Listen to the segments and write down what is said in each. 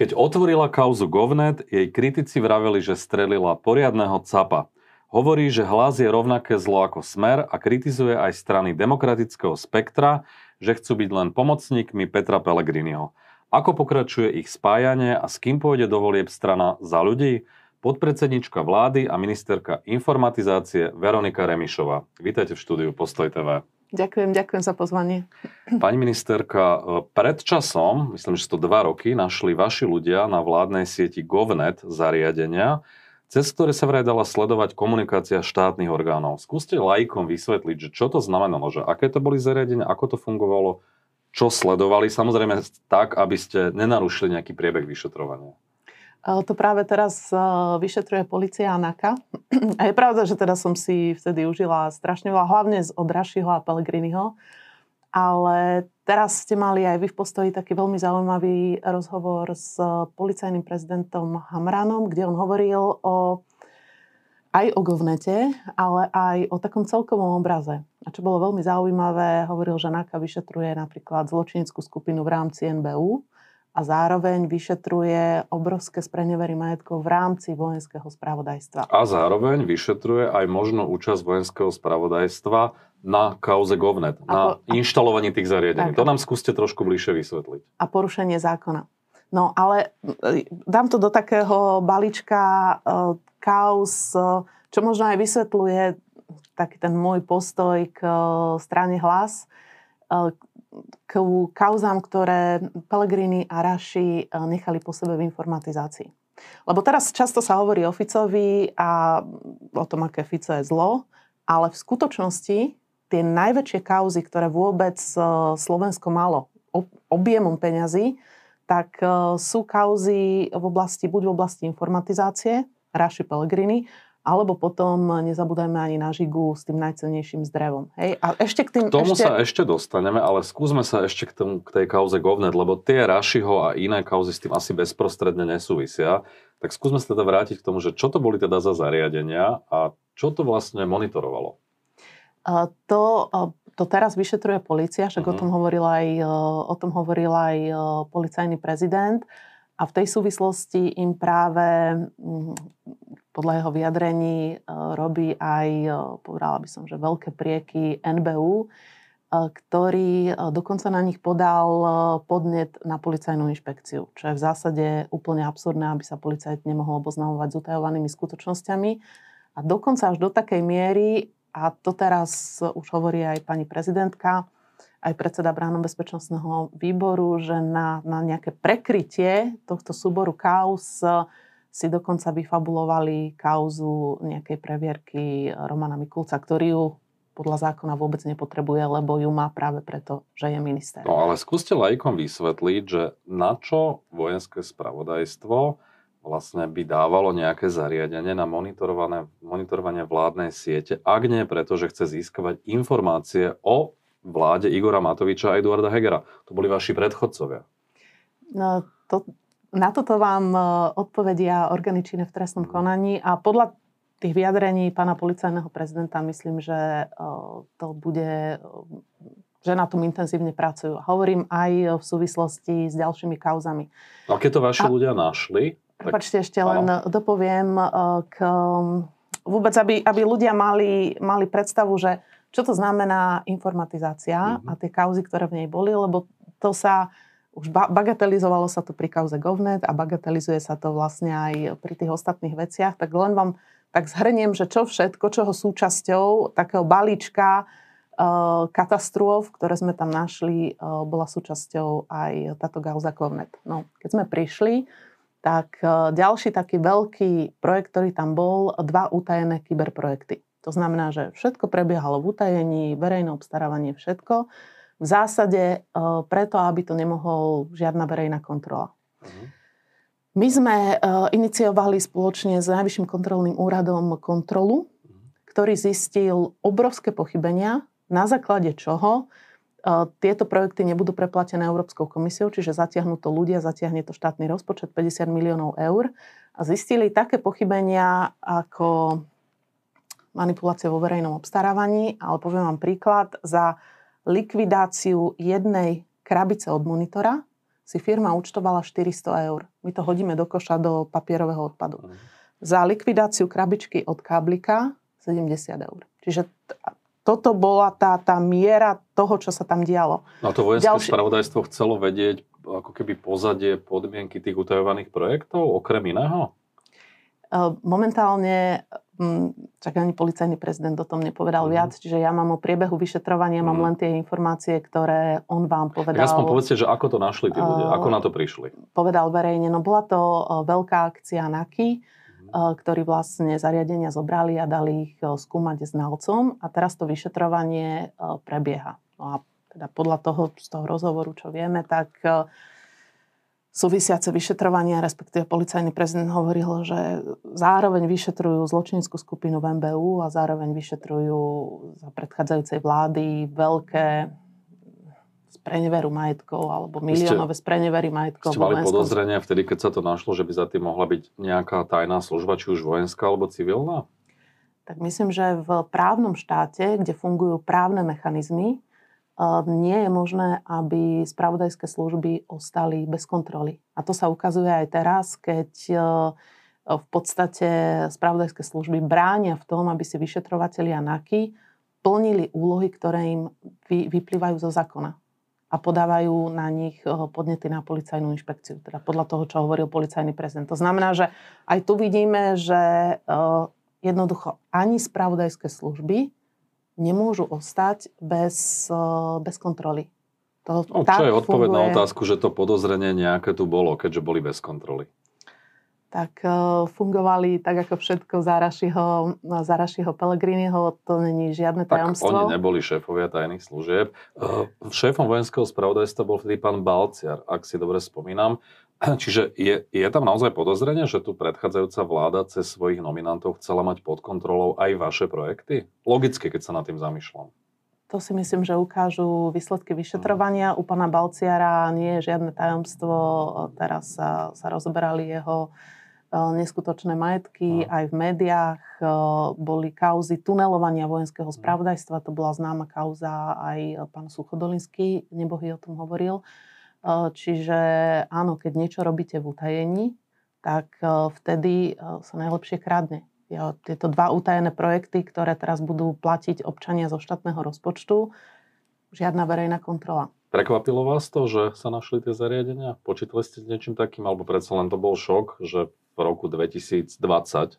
Keď otvorila kauzu Govnet, jej kritici vraveli, že strelila poriadného capa. Hovorí, že hlas je rovnaké zlo ako smer a kritizuje aj strany demokratického spektra, že chcú byť len pomocníkmi Petra Pellegriniho. Ako pokračuje ich spájanie a s kým pôjde do volieb strana za ľudí? Podpredsednička vlády a ministerka informatizácie Veronika Remišová. Vítajte v štúdiu Postoj TV. Ďakujem, ďakujem za pozvanie. Pani ministerka, e, pred časom, myslím, že to dva roky, našli vaši ľudia na vládnej sieti GovNet zariadenia, cez ktoré sa vraj dala sledovať komunikácia štátnych orgánov. Skúste lajkom vysvetliť, že čo to znamenalo, že aké to boli zariadenia, ako to fungovalo, čo sledovali, samozrejme tak, aby ste nenarušili nejaký priebeh vyšetrovania. To práve teraz vyšetruje policia NAKA. A je pravda, že teda som si vtedy užila strašne veľa, hlavne z Odrašiho a Pellegriniho. Ale teraz ste mali aj vy v postoji taký veľmi zaujímavý rozhovor s policajným prezidentom Hamranom, kde on hovoril o, aj o govnete, ale aj o takom celkovom obraze. A čo bolo veľmi zaujímavé, hovoril, že NAKA vyšetruje napríklad zločineckú skupinu v rámci NBU, a zároveň vyšetruje obrovské sprenevery majetkov v rámci vojenského spravodajstva. A zároveň vyšetruje aj možno účasť vojenského spravodajstva na kauze Govnet, a na po, inštalovaní tých zariadení. Tak. To nám skúste trošku bližšie vysvetliť. A porušenie zákona. No ale e, dám to do takého balíčka uh, kauz, uh, čo možno aj vysvetľuje taký ten môj postoj k strane hlas, k kauzám, ktoré Pellegrini a Raši eh, nechali po sebe v informatizácii. Lebo teraz často sa hovorí o Ficovi a o tom, aké Fico je zlo, ale v skutočnosti tie najväčšie kauzy, ktoré vôbec eh, Slovensko malo objemom peňazí, tak eh, sú kauzy v oblasti, buď v oblasti informatizácie, Raši Pellegrini, alebo potom nezabúdajme ani na žigu s tým najcennejším zdrevom. Hej? A ešte k tým... K tomu ešte... sa ešte dostaneme, ale skúsme sa ešte k, tomu, k tej kauze Govnet, lebo tie Rašiho a iné kauzy s tým asi bezprostredne nesúvisia. Tak skúsme sa teda vrátiť k tomu, že čo to boli teda za zariadenia a čo to vlastne monitorovalo? Uh, to, uh, to teraz vyšetruje policia, však uh-huh. o, tom hovoril aj, uh, o tom hovoril aj policajný prezident. A v tej súvislosti im práve podľa jeho vyjadrení e, robí aj, e, povedala by som, že veľké prieky NBU, e, ktorý dokonca na nich podal podnet na policajnú inšpekciu, čo je v zásade úplne absurdné, aby sa policajt nemohol oboznamovať s utajovanými skutočnosťami. A dokonca až do takej miery, a to teraz už hovorí aj pani prezidentka, aj predseda bránom bezpečnostného výboru, že na, na nejaké prekrytie tohto súboru kaus si dokonca vyfabulovali kauzu nejakej previerky Romana Mikulca, ktorý ju podľa zákona vôbec nepotrebuje, lebo ju má práve preto, že je minister. No ale skúste lajkom vysvetliť, že na čo vojenské spravodajstvo vlastne by dávalo nejaké zariadenie na monitorovanie vládnej siete, ak nie preto, že chce získavať informácie o vláde Igora Matoviča a Eduarda Hegera. To boli vaši predchodcovia. No, to, na toto vám e, odpovedia orgány činné v trestnom konaní a podľa tých vyjadrení pána policajného prezidenta myslím, že e, to bude e, že na tom intenzívne pracujú. Hovorím aj v súvislosti s ďalšími kauzami. A keď to vaši a, ľudia našli? Tak... Prepačte, ešte len áno. dopoviem k, vôbec, aby, aby ľudia mali, mali predstavu, že čo to znamená informatizácia mm-hmm. a tie kauzy, ktoré v nej boli, lebo to sa už bagatelizovalo sa to pri kauze Govnet a bagatelizuje sa to vlastne aj pri tých ostatných veciach, tak len vám tak zhrniem, že čo všetko, čoho súčasťou takého balíčka e, katastrof, ktoré sme tam našli, e, bola súčasťou aj táto kauza Govnet. No, keď sme prišli, tak e, ďalší taký veľký projekt, ktorý tam bol, dva utajené kyberprojekty. To znamená, že všetko prebiehalo v utajení, verejné obstarávanie, všetko v zásade e, preto, aby to nemohol žiadna verejná kontrola. Uh-huh. My sme e, iniciovali spoločne s Najvyšším kontrolným úradom kontrolu, uh-huh. ktorý zistil obrovské pochybenia, na základe čoho e, tieto projekty nebudú preplatené Európskou komisiou, čiže zatiahnu to ľudia, zatiahne to štátny rozpočet 50 miliónov eur a zistili také pochybenia ako manipulácia vo verejnom obstarávaní, ale poviem vám príklad, za likvidáciu jednej krabice od monitora si firma účtovala 400 eur. My to hodíme do koša do papierového odpadu. Mm. Za likvidáciu krabičky od káblika 70 eur. Čiže t- toto bola tá, tá miera toho, čo sa tam dialo. No to vojenské Ďalšie... spravodajstvo chcelo vedieť ako keby pozadie podmienky tých utajovaných projektov, okrem iného? Momentálne čak ani policajný prezident o tom nepovedal mm. viac, čiže ja mám o priebehu vyšetrovania, mm. mám mhm. len tie informácie, ktoré on vám povedal. Ja aspoň povedzte, že ako to našli tí ľudia, ako na to prišli. Povedal verejne, no bola to veľká akcia NAKY, mm. ktorí vlastne zariadenia zobrali a dali ich skúmať znalcom a teraz to vyšetrovanie prebieha. No a teda podľa toho, z toho rozhovoru, čo vieme, tak súvisiace vyšetrovania, respektíve policajný prezident hovoril, že zároveň vyšetrujú zločinskú skupinu v MBU a zároveň vyšetrujú za predchádzajúcej vlády veľké spreneveru majetkov alebo miliónové sprenevery majetkov. Ste mali podozrenia vtedy, keď sa to našlo, že by za tým mohla byť nejaká tajná služba, či už vojenská alebo civilná? Tak myslím, že v právnom štáte, kde fungujú právne mechanizmy, nie je možné, aby spravodajské služby ostali bez kontroly. A to sa ukazuje aj teraz, keď e, v podstate spravodajské služby bránia v tom, aby si vyšetrovateľia NAKY plnili úlohy, ktoré im vyplývajú zo zákona a podávajú na nich e, podnety na policajnú inšpekciu, teda podľa toho, čo hovoril policajný prezident. To znamená, že aj tu vidíme, že e, jednoducho ani spravodajské služby nemôžu ostať bez, eh, bez kontroly. To, no, čo je odpoveď funguje... na otázku, že to podozrenie nejaké tu bolo, keďže boli bez kontroly? Tak uh, fungovali tak ako všetko Zarašiho, Zarašiho Pelegriniho, to není žiadne tajomstvo. Tak oni neboli šéfovia tajných služieb. Uh, šéfom vojenského spravodajstva bol vtedy pán Balciar, ak si dobre spomínam. Čiže je, je tam naozaj podozrenie, že tu predchádzajúca vláda cez svojich nominantov chcela mať pod kontrolou aj vaše projekty? Logicky, keď sa nad tým zamýšľam. To si myslím, že ukážu výsledky vyšetrovania. U pána Balciara nie je žiadne tajomstvo. Teraz sa, sa rozoberali jeho e, neskutočné majetky aj v médiách. E, boli kauzy tunelovania vojenského spravodajstva. To bola známa kauza aj pán Suchodolinský, nebohy o tom hovoril. Čiže áno, keď niečo robíte v utajení, tak vtedy sa najlepšie kradne. Tieto dva utajené projekty, ktoré teraz budú platiť občania zo štátneho rozpočtu, žiadna verejná kontrola. Prekvapilo vás to, že sa našli tie zariadenia? Počítali ste s niečím takým, alebo predsa len to bol šok, že v roku 2020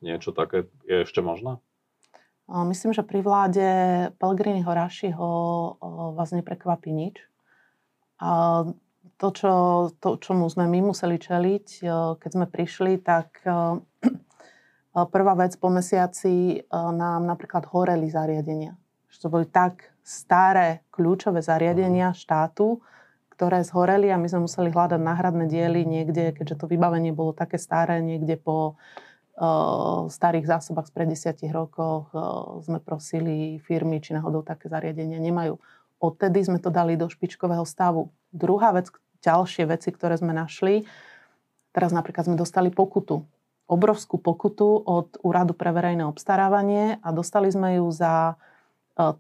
niečo také je ešte možné? Myslím, že pri vláde Pellegriniho Rašiho vás neprekvapí nič to, čo, to, čomu sme my museli čeliť, eh, keď sme prišli, tak eh, eh, prvá vec po mesiaci nám napríklad horeli zariadenia. Že to boli tak staré kľúčové zariadenia štátu, ktoré zhoreli a my sme museli hľadať náhradné diely niekde, keďže to vybavenie bolo také staré, niekde po starých zásobách z pred desiatich rokoch uh, sme prosili firmy, či náhodou také zariadenia nemajú. Odtedy sme to dali do špičkového stavu. Druhá vec, ďalšie veci, ktoré sme našli. Teraz napríklad sme dostali pokutu. Obrovskú pokutu od Úradu pre verejné obstarávanie a dostali sme ju za e,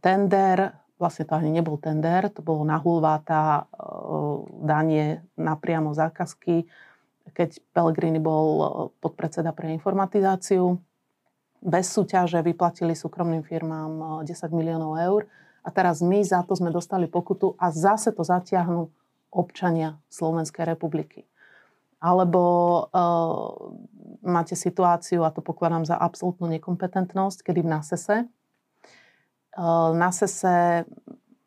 tender, vlastne to ani nebol tender, to bolo na hulváta e, danie napriamo zákazky, keď Pellegrini bol e, podpredseda pre informatizáciu. Bez súťaže vyplatili súkromným firmám 10 miliónov eur a teraz my za to sme dostali pokutu a zase to zatiahnu občania Slovenskej republiky. Alebo uh, máte situáciu, a to pokladám za absolútnu nekompetentnosť, kedy v NASESE, uh, NASESE,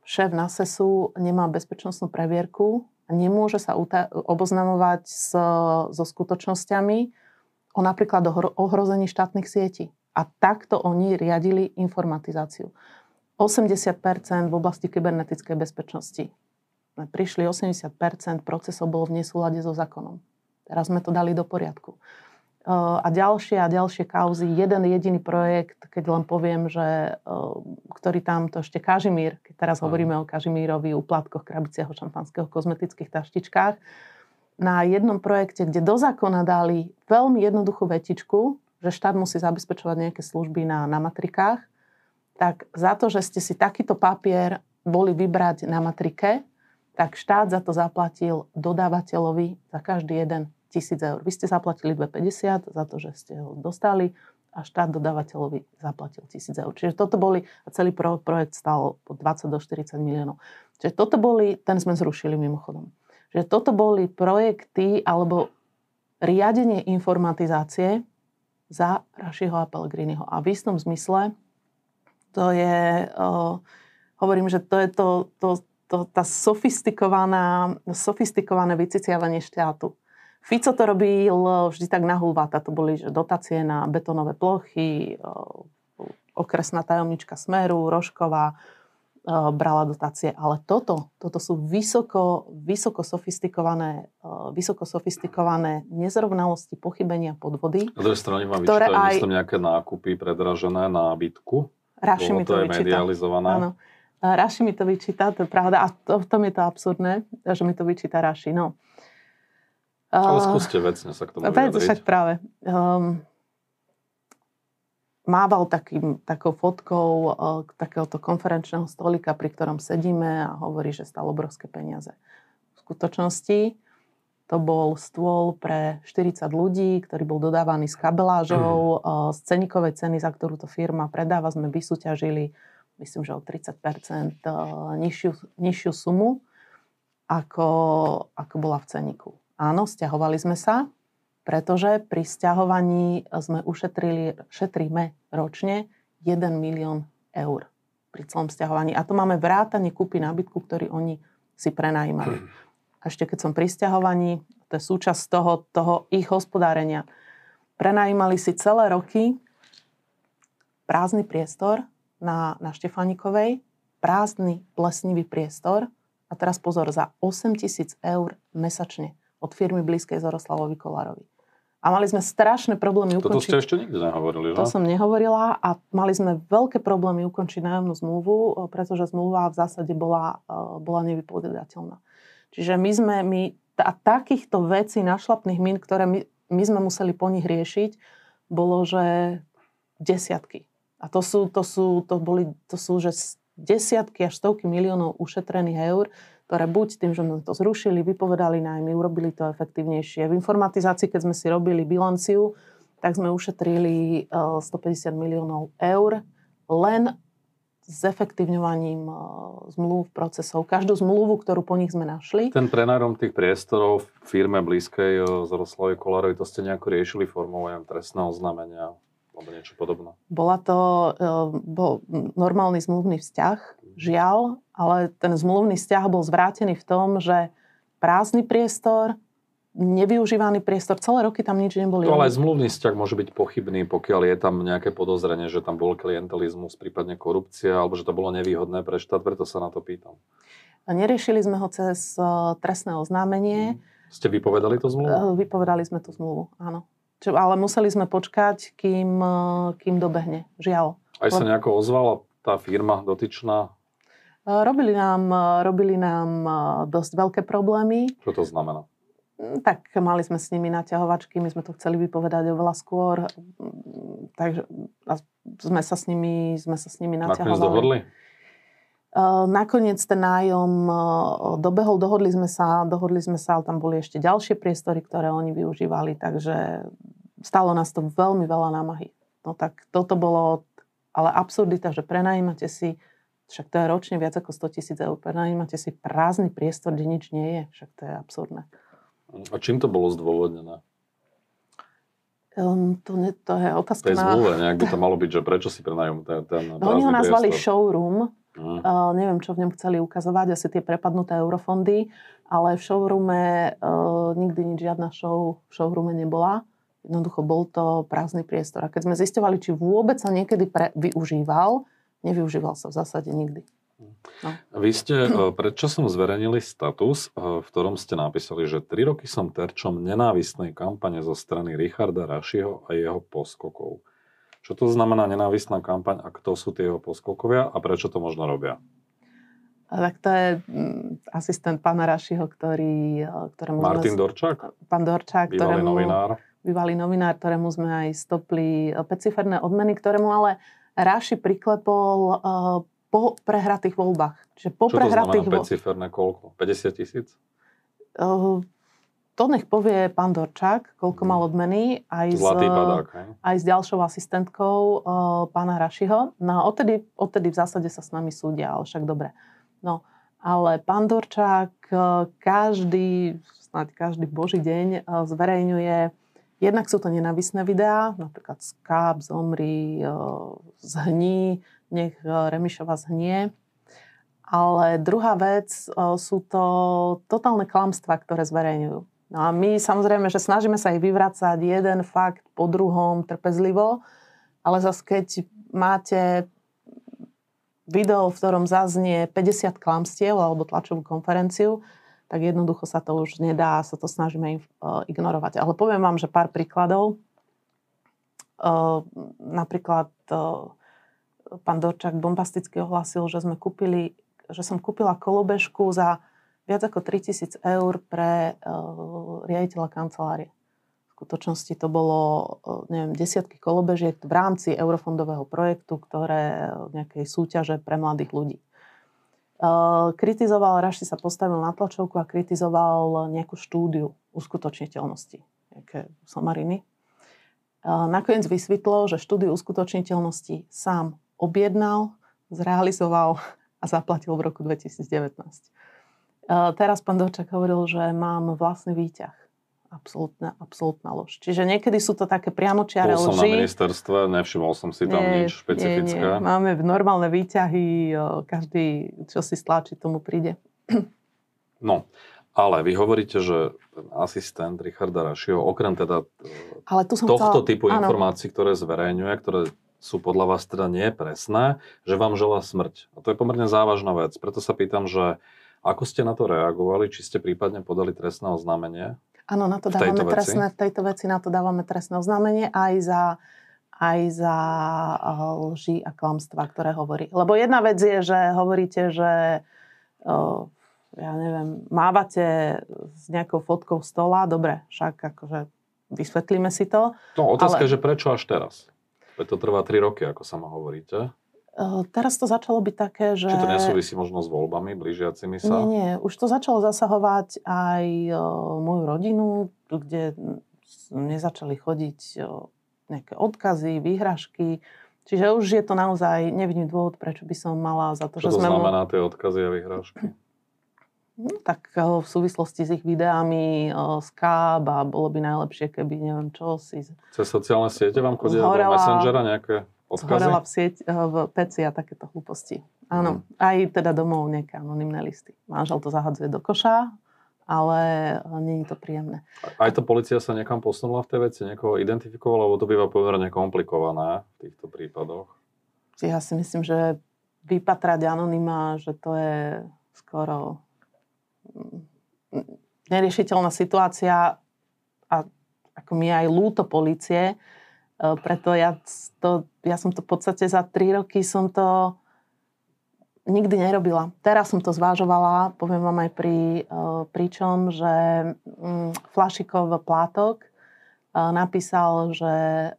šéf NASESu nemá bezpečnostnú previerku a nemôže sa uta- oboznamovať s, so skutočnosťami o napríklad ohrození štátnych sietí. A takto oni riadili informatizáciu. 80% v oblasti kybernetickej bezpečnosti sme prišli 80 procesov bolo v nesúlade so zákonom. Teraz sme to dali do poriadku. A ďalšie a ďalšie kauzy, jeden jediný projekt, keď len poviem, že ktorý tam to ešte Kažimír, keď teraz hovoríme o Kažimírovi, úplatkoch, krabiciach, šampanského, kozmetických taštičkách, na jednom projekte, kde do zákona dali veľmi jednoduchú vetičku, že štát musí zabezpečovať nejaké služby na, na matrikách, tak za to, že ste si takýto papier boli vybrať na matrike, tak štát za to zaplatil dodávateľovi za každý jeden tisíc eur. Vy ste zaplatili 2,50 za to, že ste ho dostali a štát dodávateľovi zaplatil 1000 eur. Čiže toto boli, a celý pro, projekt stal po 20 do 40 miliónov. Čiže toto boli, ten sme zrušili mimochodom. Čiže toto boli projekty alebo riadenie informatizácie za Rašiho a Pellegriniho. A v istom zmysle to je, uh, hovorím, že to je to, to, to, tá sofistikovaná, sofistikované vyciciavanie štátu. Fico to robil vždy tak na hulváta. To boli že dotácie na betonové plochy, okresná tajomnička Smeru, Rošková brala dotácie. Ale toto, toto sú vysoko, vysoko sofistikované, vysoko sofistikované nezrovnalosti, pochybenia, podvody. Na druhej strane vám vyčítajú, aj... myslím, nejaké nákupy predražené na bytku. Raši mi to, to vyčíta. medializované. Áno. Raši mi to vyčíta, to je pravda. A to, v tom je to absurdné, že mi to vyčíta Raši. No. Ale skúste vecne sa k tomu Vec, však práve. Um, mával takým, takou fotkou uh, takéhoto konferenčného stolika, pri ktorom sedíme a hovorí, že stal obrovské peniaze. V skutočnosti to bol stôl pre 40 ľudí, ktorý bol dodávaný s kabelážou. Uh, z ceníkovej ceny, za ktorú to firma predáva, sme vysúťažili, myslím, že o 30 uh, nižšiu, nižšiu sumu, ako, ako bola v ceníku. Áno, stiahovali sme sa, pretože pri stiahovaní sme ušetrili, šetríme ročne 1 milión eur pri celom stiahovaní. A to máme vrátanie kúpy nábytku, ktorý oni si prenajímali. Ešte keď som pri stiahovaní, to je súčasť toho, toho ich hospodárenia, prenajímali si celé roky prázdny priestor na, na Štefanikovej, prázdny plesnivý priestor a teraz pozor, za 8 tisíc eur mesačne od firmy blízkej Zoroslavovi Kolárovi. A mali sme strašné problémy ukončiť... Toto ste ešte nikdy nehovorili, že? To som nehovorila a mali sme veľké problémy ukončiť nájomnú zmluvu, pretože zmluva v zásade bola, bola nevypovedateľná. Čiže my sme, my, a takýchto vecí našlapných mín, ktoré my, my sme museli po nich riešiť, bolo, že desiatky. A to sú, to sú, to boli, to sú že desiatky až stovky miliónov ušetrených eur, ktoré buď tým, že sme to zrušili, vypovedali najmä, urobili to efektívnejšie. V informatizácii, keď sme si robili bilanciu, tak sme ušetrili 150 eh, miliónov eur len s efektívňovaním eh, zmluv, procesov. Každú zmluvu, ktorú po nich sme našli. Ten prenárom tých priestorov v firme blízkej eh, Zoroslavej Kolárovi, to ste nejako riešili formou trestného oznámenia alebo niečo podobné? Bola to bol normálny zmluvný vzťah, žiaľ, ale ten zmluvný vzťah bol zvrátený v tom, že prázdny priestor, nevyužívaný priestor, celé roky tam nič neboli. To ale aj zmluvný vzťah môže byť pochybný, pokiaľ je tam nejaké podozrenie, že tam bol klientelizmus, prípadne korupcia, alebo že to bolo nevýhodné pre štát, preto sa na to pýtam. Neriešili sme ho cez uh, trestné oznámenie. Hmm. Ste vypovedali tú zmluvu? Uh, vypovedali sme tú zmluvu, áno. Čo, ale museli sme počkať, kým, uh, kým dobehne. Žiaľ. Aj sa nejako ozvala tá firma dotyčná Robili nám, robili nám dosť veľké problémy. Čo to znamená? Mm, tak mali sme s nimi naťahovačky, my sme to chceli vypovedať oveľa skôr, mm, takže sme sa s nimi, sme sa s nimi naťahovali. Nakoniec dohodli? Nakoniec ten nájom dobehol, dohodli sme sa, dohodli sme sa, ale tam boli ešte ďalšie priestory, ktoré oni využívali, takže stalo nás to veľmi veľa námahy. No tak toto bolo ale absurdita, že prenajímate si však to je ročne viac ako 100 tisíc eur. Prenajímate si prázdny priestor, kde nič nie je. Však to je absurdné. A čím to bolo zdôvodnené? Um, to, ne, to je otázka Tej na... zmluve nejak by to malo byť, že prečo si prenajú ten, ten no, Oni ho nazvali priestor. showroom. Mm. Uh, neviem, čo v ňom chceli ukazovať, asi tie prepadnuté eurofondy, ale v showroome uh, nikdy nič, žiadna show v showroome nebola. Jednoducho bol to prázdny priestor. A keď sme zistovali, či vôbec sa niekedy pre, využíval, nevyužíval sa v zásade nikdy. No. Vy ste eh, predčasom zverejnili status, eh, v ktorom ste napísali, že tri roky som terčom nenávistnej kampane zo strany Richarda Rašiho a jeho poskokov. Čo to znamená nenávistná kampaň a kto sú tie jeho poskokovia a prečo to možno robia? Tak to je mm, asistent pána Rašiho, ktorý, eh, ktorému Martin sme, Dorčák? Pán Dorčák, bývalý ktorému, novinár. Bývalý novinár, ktorému sme aj stopli peciferné odmeny, ktorému ale Raši priklepol uh, po prehratých voľbách. Čiže po Čo prehratých to znamená 5 koľko? 50 tisíc? Uh, to nech povie pán Dorčák, koľko mhm. mal odmeny, aj, Zlatý s, padák, aj s ďalšou asistentkou uh, pána Rašiho. No a odtedy, odtedy v zásade sa s nami súdia, ale však dobre. No, ale pán Dorčák uh, každý, snáď každý boží deň uh, zverejňuje, jednak sú to nenavisné videá, napríklad skáp, zomri, zhní, nech uh, Remišova zhnie. Ale druhá vec uh, sú to totálne klamstvá, ktoré zverejňujú. No a my samozrejme, že snažíme sa ich vyvracať jeden fakt po druhom trpezlivo, ale zase keď máte video, v ktorom zaznie 50 klamstiev alebo tlačovú konferenciu, tak jednoducho sa to už nedá, sa to snažíme uh, ignorovať. Ale poviem vám, že pár príkladov. Napríklad pán Dorčák bombasticky ohlasil, že sme kúpili, že som kúpila kolobežku za viac ako 3000 eur pre uh, riaditeľa kancelárie. V skutočnosti to bolo, uh, neviem, desiatky kolobežiek v rámci eurofondového projektu, ktoré uh, nejakej súťaže pre mladých ľudí. Uh, kritizoval, Raši sa postavil na tlačovku a kritizoval nejakú štúdiu uskutočniteľnosti, nejaké somariny. Uh, nakoniec vysvetlo, že štúdiu uskutočniteľnosti sám objednal, zrealizoval a zaplatil v roku 2019. Teraz pán Dorčak hovoril, že mám vlastný výťah. Absolutná, absolútna lož. Čiže niekedy sú to také priamočiare lži. Bol som na ministerstve, nevšimol som si tam nie, nič špecifické. Nie, nie. Máme normálne výťahy, každý, čo si stláči, tomu príde. No, ale vy hovoríte, že ten asistent Richarda Rašiho, okrem teda ale tu som tohto chcela... typu áno. informácií, ktoré zverejňuje, ktoré sú podľa vás teda nie presné, že vám želá smrť. A to je pomerne závažná vec. Preto sa pýtam, že ako ste na to reagovali? Či ste prípadne podali trestné oznámenie? Áno, na to dávame trestné, v tejto veci na to dávame trestné oznámenie aj za, aj za uh, lži a klamstva, ktoré hovorí. Lebo jedna vec je, že hovoríte, že uh, ja neviem, mávate s nejakou fotkou stola, dobre, však akože vysvetlíme si to. No, otázka ale... je, že prečo až teraz? Veď to trvá 3 roky, ako sama hovoríte. Teraz to začalo byť také, že... Či to nesúvisí možno s voľbami blížiacimi sa? Nie, nie. Už to začalo zasahovať aj moju rodinu, kde mne začali chodiť nejaké odkazy, výhražky. Čiže už je to naozaj, nevidím dôvod, prečo by som mala za to, Čo že to sme... znamená tie odkazy a výhražky? No, tak uh, v súvislosti s ich videami uh, Skype a bolo by najlepšie, keby neviem čo si... Cez sociálne siete vám chodia do Messengera nejaké Odkazy? Zhorela v, sieť, eh, v peci a takéto hlúposti. Áno, mm. aj teda domov nejaké anonimné listy. Manžel to zahadzuje do koša, ale nie je to príjemné. Aj to policia sa niekam posunula v tej veci, niekoho identifikovala, lebo to býva pomerne komplikované v týchto prípadoch? Ja si myslím, že vypatrať anonima, že to je skoro neriešiteľná situácia a ako mi aj lúto policie, E, preto ja, to, ja som to v podstate za tri roky som to nikdy nerobila. Teraz som to zvážovala, poviem vám aj pri, e, pričom, že mm, Flašikov plátok e, napísal, že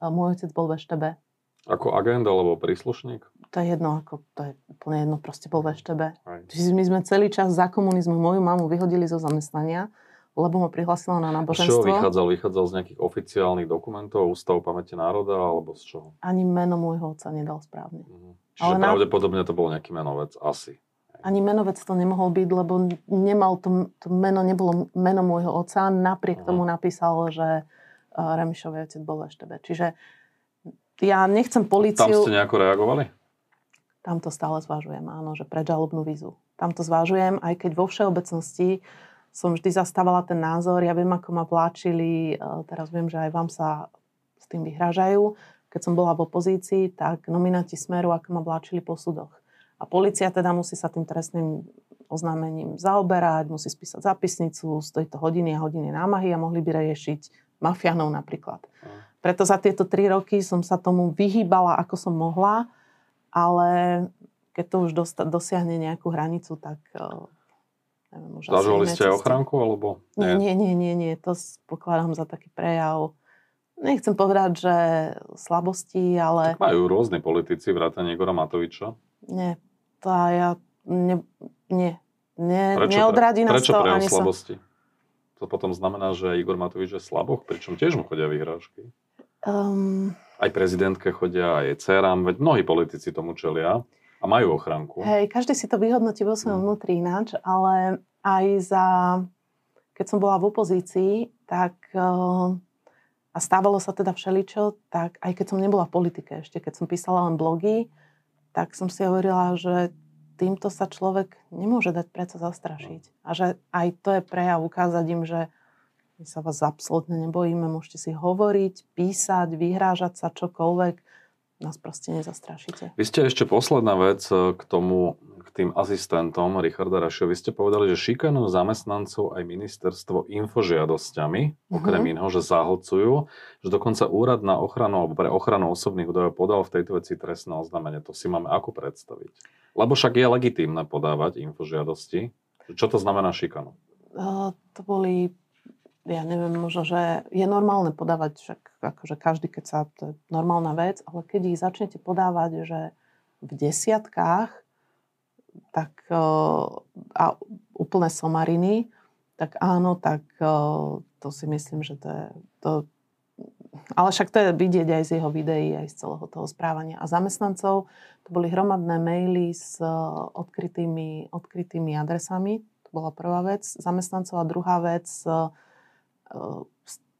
môj otec bol v štebe. Ako agent alebo príslušník? To je jedno, ako, to je úplne jedno, proste bol v štebe. Čiže my sme celý čas za komunizmu moju mamu vyhodili zo zamestnania lebo ma prihlasila na náboženstvo. Z čoho vychádzal? Vychádzal z nejakých oficiálnych dokumentov, Ústavu pamäti národa, alebo z čoho? Ani meno môjho otca nedal správne. Mhm. Čiže Ale pravdepodobne to bol nejaký menovec, asi. Ani menovec to nemohol byť, lebo nemal to, to meno, nebolo meno môjho otca, napriek uh-huh. tomu napísal, že uh, Remišový otec bol v Eštebe. Čiže ja nechcem policiu... Tam ste nejako reagovali? Tam to stále zvážujem, áno, že predžalobnú vízu. Tam to zvážujem, aj keď vo všeobecnosti som vždy zastávala ten názor, ja viem, ako ma vláčili, e, teraz viem, že aj vám sa s tým vyhražajú. Keď som bola v opozícii, tak nominanti Smeru, ako ma vláčili po súdoch. A policia teda musí sa tým trestným oznámením zaoberať, musí spísať zapisnicu, stojí to hodiny a hodiny námahy a mohli by riešiť mafianov napríklad. Preto za tieto tri roky som sa tomu vyhýbala, ako som mohla, ale keď to už dosiahne nejakú hranicu, tak e, neviem, už Zažovali ste aj ochránku, alebo nie? Nie, nie, nie, nie, to pokladám za taký prejav. Nechcem povedať, že slabosti, ale... Tak majú rôzni politici, vrátane Igora Matoviča. Nie, tá ja ne, nie, nie, prečo, neodradí nás prečo to pre ani slabosti? Sa... To potom znamená, že Igor Matovič je slaboch, pričom tiež mu chodia vyhrážky. Um, aj prezidentke chodia, aj dcerám, veď mnohí politici tomu čelia a majú ochránku. Hej, každý si to vyhodnotí vo svojom mm. vnútri ináč, ale aj za, keď som bola v opozícii, tak uh, a stávalo sa teda všeličo, tak aj keď som nebola v politike ešte, keď som písala len blogy, tak som si hovorila, že týmto sa človek nemôže dať predsa zastrašiť. A že aj to je prejav ukázať im, že my sa vás absolútne nebojíme, môžete si hovoriť, písať, vyhrážať sa čokoľvek, nás proste nezastrašíte. Vy ste ešte posledná vec e, k tomu, k tým asistentom Richarda Rašio. Vy ste povedali, že šikanujú zamestnancov aj ministerstvo infožiadosťami, mm-hmm. okrem iného, že zahlcujú, že dokonca úrad na ochranu alebo pre ochranu osobných údajov podal v tejto veci trestné oznámenie. To si máme ako predstaviť? Lebo však je legitímne podávať infožiadosti. Čo to znamená šikanu? Uh, to boli ja neviem, možno, že je normálne podávať, však akože každý, keď sa, to je normálna vec, ale keď ich začnete podávať, že v desiatkách, tak a úplné somariny, tak áno, tak to si myslím, že to je, to, ale však to je vidieť aj z jeho videí, aj z celého toho správania. A zamestnancov, to boli hromadné maily s odkrytými, odkrytými adresami, to bola prvá vec zamestnancov a druhá vec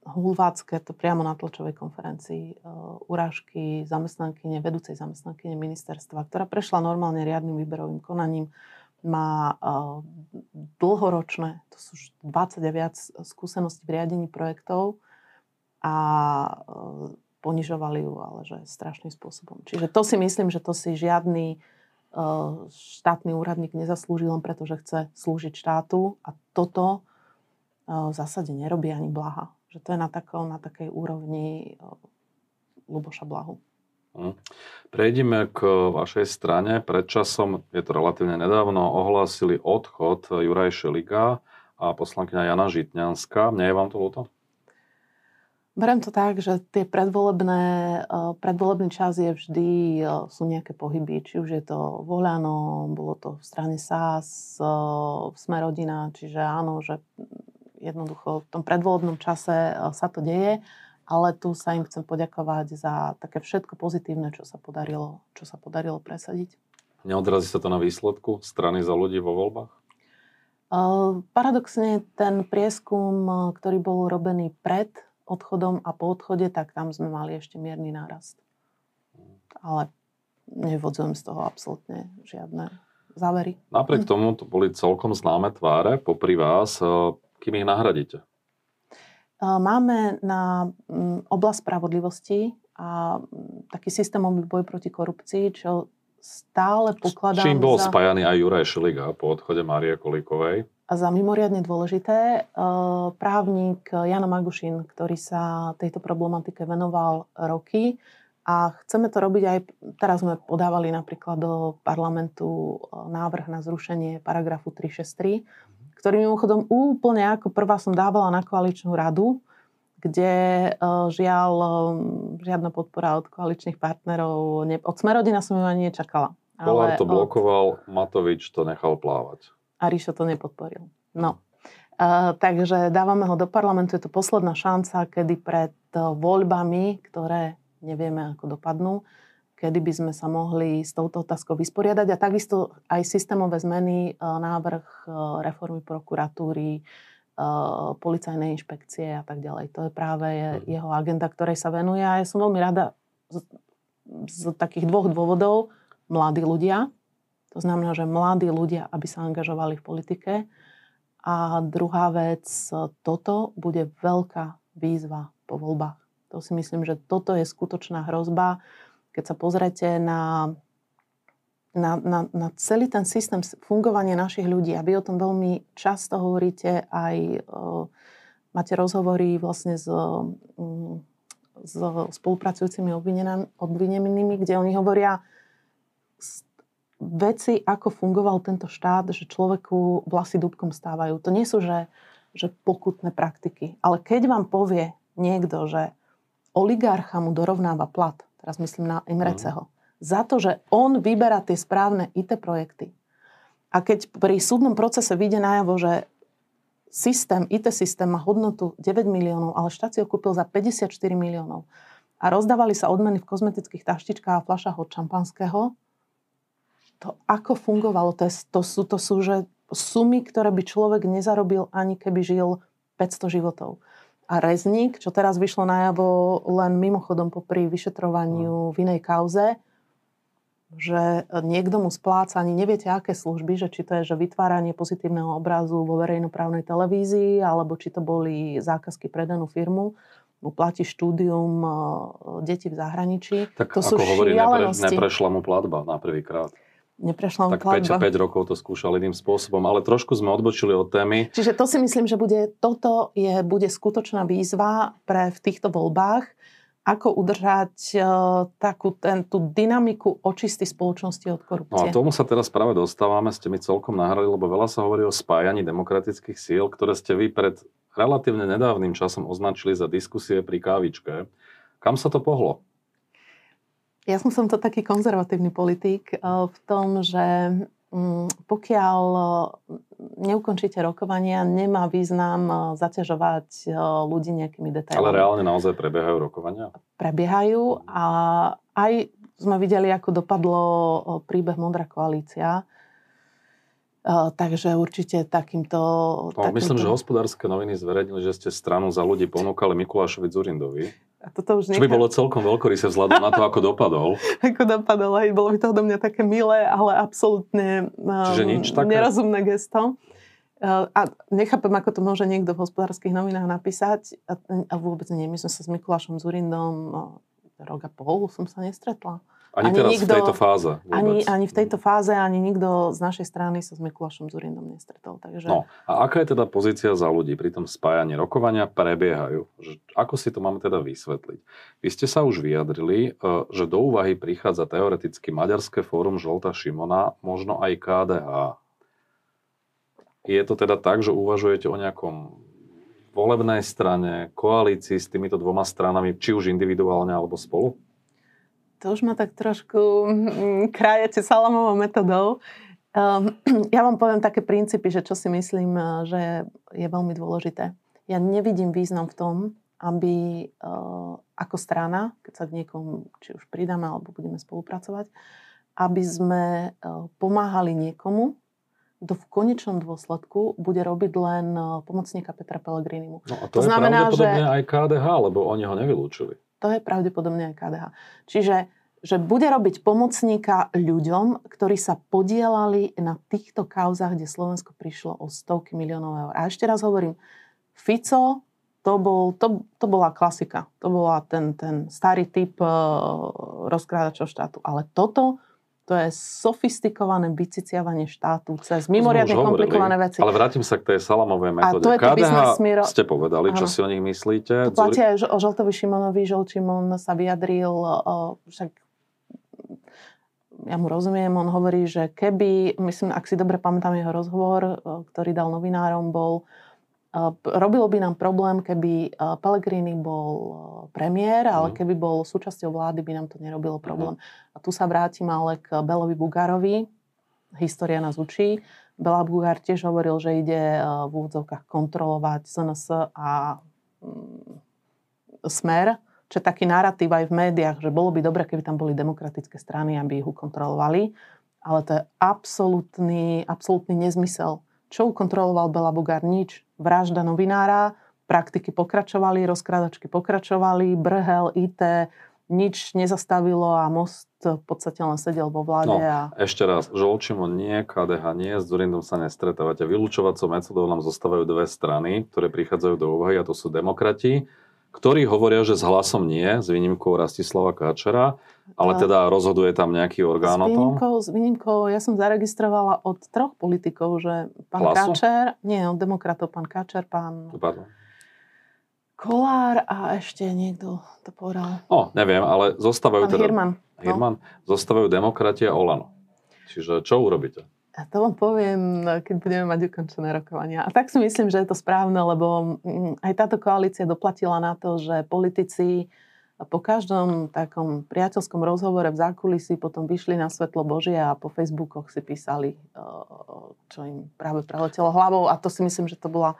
hulvácké, to priamo na tlačovej konferencii, urážky zamestnankyne, vedúcej zamestnankyne ministerstva, ktorá prešla normálne riadnym výberovým konaním, má dlhoročné, to sú už 20 a viac skúseností v riadení projektov a ponižovali ju, ale že strašným spôsobom. Čiže to si myslím, že to si žiadny štátny úradník nezaslúži len preto, že chce slúžiť štátu a toto v zásade nerobí ani Blaha. Že to je na, takou, na takej úrovni Luboša Blahu. Hm. Prejdeme k vašej strane. Pred časom, je to relatívne nedávno, ohlásili odchod Juraj Šeliga a poslankyňa Jana Žitňanská. Nie je vám to ľúto? Beriem to tak, že tie predvolebné, predvolebný čas je vždy, sú nejaké pohyby, či už je to Voľano, bolo to v strane SAS, v Smerodina, čiže áno, že jednoducho v tom predvolebnom čase e, sa to deje, ale tu sa im chcem poďakovať za také všetko pozitívne, čo sa podarilo, čo sa podarilo presadiť. Neodrazí sa to na výsledku strany za ľudí vo voľbách? Uh, paradoxne ten prieskum, e, ktorý bol robený pred odchodom a po odchode, tak tam sme mali ešte mierny nárast. Ale nevodzujem z toho absolútne žiadne závery. Napriek tomu to boli celkom známe tváre popri vás. Kým ich nahradíte? Máme na mm, oblasť spravodlivosti a mm, taký systémový boj proti korupcii, čo stále pokladám Čím bol za... spájaný aj Juraj Šeliga po odchode Márie Kolíkovej? A za mimoriadne dôležité. Právnik Jana Magušin, ktorý sa tejto problematike venoval roky a chceme to robiť aj, teraz sme podávali napríklad do parlamentu návrh na zrušenie paragrafu 363, ktorý mimochodom úplne ako prvá som dávala na koaličnú radu, kde uh, žiaľ um, žiadna podpora od koaličných partnerov, ne, od Smerodina som ju ani nečakala. Kolár to blokoval, od... Matovič to nechal plávať. A Ríšo to nepodporil. No. Uh, takže dávame ho do parlamentu. Je to posledná šanca, kedy pred voľbami, ktoré nevieme, ako dopadnú, kedy by sme sa mohli s touto otázkou vysporiadať a takisto aj systémové zmeny, e, návrh e, reformy prokuratúry, e, policajnej inšpekcie a tak ďalej. To je práve mhm. jeho agenda, ktorej sa venuje a ja som veľmi rada z, z takých dvoch dôvodov. Mladí ľudia, to znamená, že mladí ľudia, aby sa angažovali v politike. A druhá vec, toto bude veľká výzva po voľbách. To si myslím, že toto je skutočná hrozba keď sa pozrete na, na, na, na celý ten systém fungovania našich ľudí, a vy o tom veľmi často hovoríte, aj uh, máte rozhovory vlastne s, um, s spolupracujúcimi obvinenými, kde oni hovoria veci, ako fungoval tento štát, že človeku vlasy dúbkom stávajú. To nie sú, že, že pokutné praktiky. Ale keď vám povie niekto, že oligarcha mu dorovnáva plat, teraz myslím na Imreceho, mm. za to, že on vyberá tie správne IT projekty. A keď pri súdnom procese vyjde najavo, že systém, IT systém má hodnotu 9 miliónov, ale štát si ho kúpil za 54 miliónov a rozdávali sa odmeny v kozmetických taštičkách a fľašách od šampanského, to ako fungovalo, to, je, to, sú, to sú že sumy, ktoré by človek nezarobil ani keby žil 500 životov. A Rezník, čo teraz vyšlo najavo len mimochodom popri vyšetrovaniu v inej kauze, že niekto mu spláca, ani neviete, aké služby, že či to je že vytváranie pozitívneho obrazu vo verejnoprávnej televízii, alebo či to boli zákazky pre danú firmu, mu platí štúdium e, detí v zahraničí. Tak to ako sú hovorí, nepre, neprešla mu platba na prvýkrát. Neprešla Tak 5, platba. 5 rokov to skúšal iným spôsobom, ale trošku sme odbočili od témy. Čiže to si myslím, že bude, toto je, bude skutočná výzva pre v týchto voľbách, ako udržať uh, takú ten, tú dynamiku očisty spoločnosti od No a korupcie. tomu sa teraz práve dostávame, ste mi celkom nahrali, lebo veľa sa hovorí o spájaní demokratických síl, ktoré ste vy pred relatívne nedávnym časom označili za diskusie pri kávičke. Kam sa to pohlo? Ja som som to taký konzervatívny politik uh, v tom, že um, pokiaľ uh, neukončíte rokovania, nemá význam uh, zaťažovať ľudí nejakými detailami. Ale reálne naozaj prebiehajú rokovania? prebiehajú a aj sme videli, ako dopadlo príbeh Modrá koalícia. Takže určite takýmto... No, takýmto... myslím, že hospodárske noviny zverejnili, že ste stranu za ľudí ponúkali Mikulášovi Zurindovi. A toto už Čo by bolo celkom veľkorysé vzhľadom na to, ako dopadol. ako dopadlo. Hej, bolo by to odo mňa také milé, ale absolútne um, Čiže nič také? nerozumné gesto. Uh, a nechápem, ako to môže niekto v hospodárskych novinách napísať. A, a vôbec nie. My sme sa s Mikulášom Zurindom uh, rok a pol som sa nestretla. Ani, Ani teraz nikto- v tejto fáze. Ani, vôbec. ani v tejto fáze, ani nikto z našej strany sa s Mikulášom Zurindom nestretol. Takže... No a aká je teda pozícia za ľudí pri tom spájaní? Rokovania prebiehajú. Že, ako si to máme teda vysvetliť? Vy ste sa už vyjadrili, e, že do úvahy prichádza teoreticky Maďarské fórum Žolta Šimona, možno aj KDH. Je to teda tak, že uvažujete o nejakom volebnej strane, koalícii s týmito dvoma stranami, či už individuálne alebo spolu? To už ma tak trošku mm, krajete salamovou metodou. Um, ja vám poviem také princípy, že čo si myslím, eh, že je veľmi dôležité. Ja nevidím význam v tom, aby uh, ako strana, keď sa k niekomu či už pridáme alebo budeme spolupracovať, aby sme uh, pomáhali niekomu, kto v konečnom dôsledku bude robiť len pomocníka Petra Pellegrinimu. No a To to, je znamená, pravdepodobne že- aj KDH, lebo oni ho nevylúčili. To je pravdepodobne aj KDH. Čiže že bude robiť pomocníka ľuďom, ktorí sa podielali na týchto kauzach, kde Slovensko prišlo o stovky miliónov eur. A ešte raz hovorím, Fico, to, bol, to, to bola klasika. To bola ten, ten starý typ uh, rozkrádačov štátu. Ale toto, to je sofistikované vyciciavanie štátu cez mimoriadne To komplikované hovorili, veci. Ale vrátim sa k tej salamovej metóde. to je to KDH business Miro- ste povedali, čo Áno. si o nich myslíte. To platí aj o Žoltovi Šimonovi. Žolt Šimon sa vyjadril, uh, však ja mu rozumiem, on hovorí, že keby, myslím, ak si dobre pamätám jeho rozhovor, uh, ktorý dal novinárom, bol, p- robilo by nám problém, keby uh, Pellegrini bol premiér, ale Mhm. keby bol súčasťou vlády, by nám to nerobilo problém. A tu sa vrátim ale k Belovi Bugarovi. História nás učí. Bela Bugár tiež hovoril, že ide v úvodzovkách kontrolovať SNS a mm, smer, čo je taký narratív aj v médiách, že bolo by dobre, keby tam boli demokratické strany, aby ich ukontrolovali. Ale to je absolútny, absolútny nezmysel. Čo ukontroloval Bela Bugár? Nič. Vražda novinára, praktiky pokračovali, rozkrádačky pokračovali, Brhel, IT, nič nezastavilo a most v podstate len sedel vo vláde. No. A... Ešte raz, Žolčimo nie, KDH nie, s Zurindom sa nestretávate. Vylúčovacou metodou nám zostávajú dve strany, ktoré prichádzajú do úvahy, a to sú demokrati, ktorí hovoria, že s hlasom nie, s výnimkou Rastislava Káčera, ale teda rozhoduje tam nejaký orgán o S tom. výnimkou, s výnimkou, ja som zaregistrovala od troch politikov, že pán Hlasu? Káčer, nie, od demokratov pán Káčer, pán Pardon. Kolár a ešte niekto to povedal. No, neviem, ale zostávajú Pán teda... Hirman. No. Hirman. Zostávajú demokratia Olano. Čiže čo urobíte? A to vám poviem, keď budeme mať ukončené rokovania. A tak si myslím, že je to správne, lebo mm, aj táto koalícia doplatila na to, že politici po každom takom priateľskom rozhovore v zákulisí potom vyšli na svetlo Božie a po Facebookoch si písali, čo im práve preletelo hlavou a to si myslím, že to bola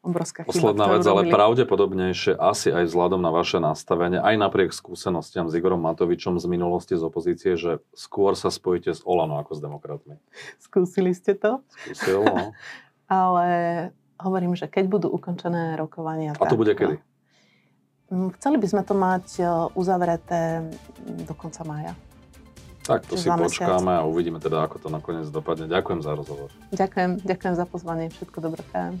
obrovská chyba. Posledná vec, ale pravdepodobnejšie asi aj vzhľadom na vaše nastavenie, aj napriek skúsenostiam s Igorom Matovičom z minulosti z opozície, že skôr sa spojíte s Olano ako s demokratmi. Skúsili ste to? Skúsil, no. ale hovorím, že keď budú ukončené rokovania... A to tak, bude kedy? Mm, chceli by sme to mať e, uzavreté do konca mája. Tak to si počkáme a uvidíme teda, ako to nakoniec dopadne. Ďakujem za rozhovor. Ďakujem, ďakujem za pozvanie. Všetko dobré prajem.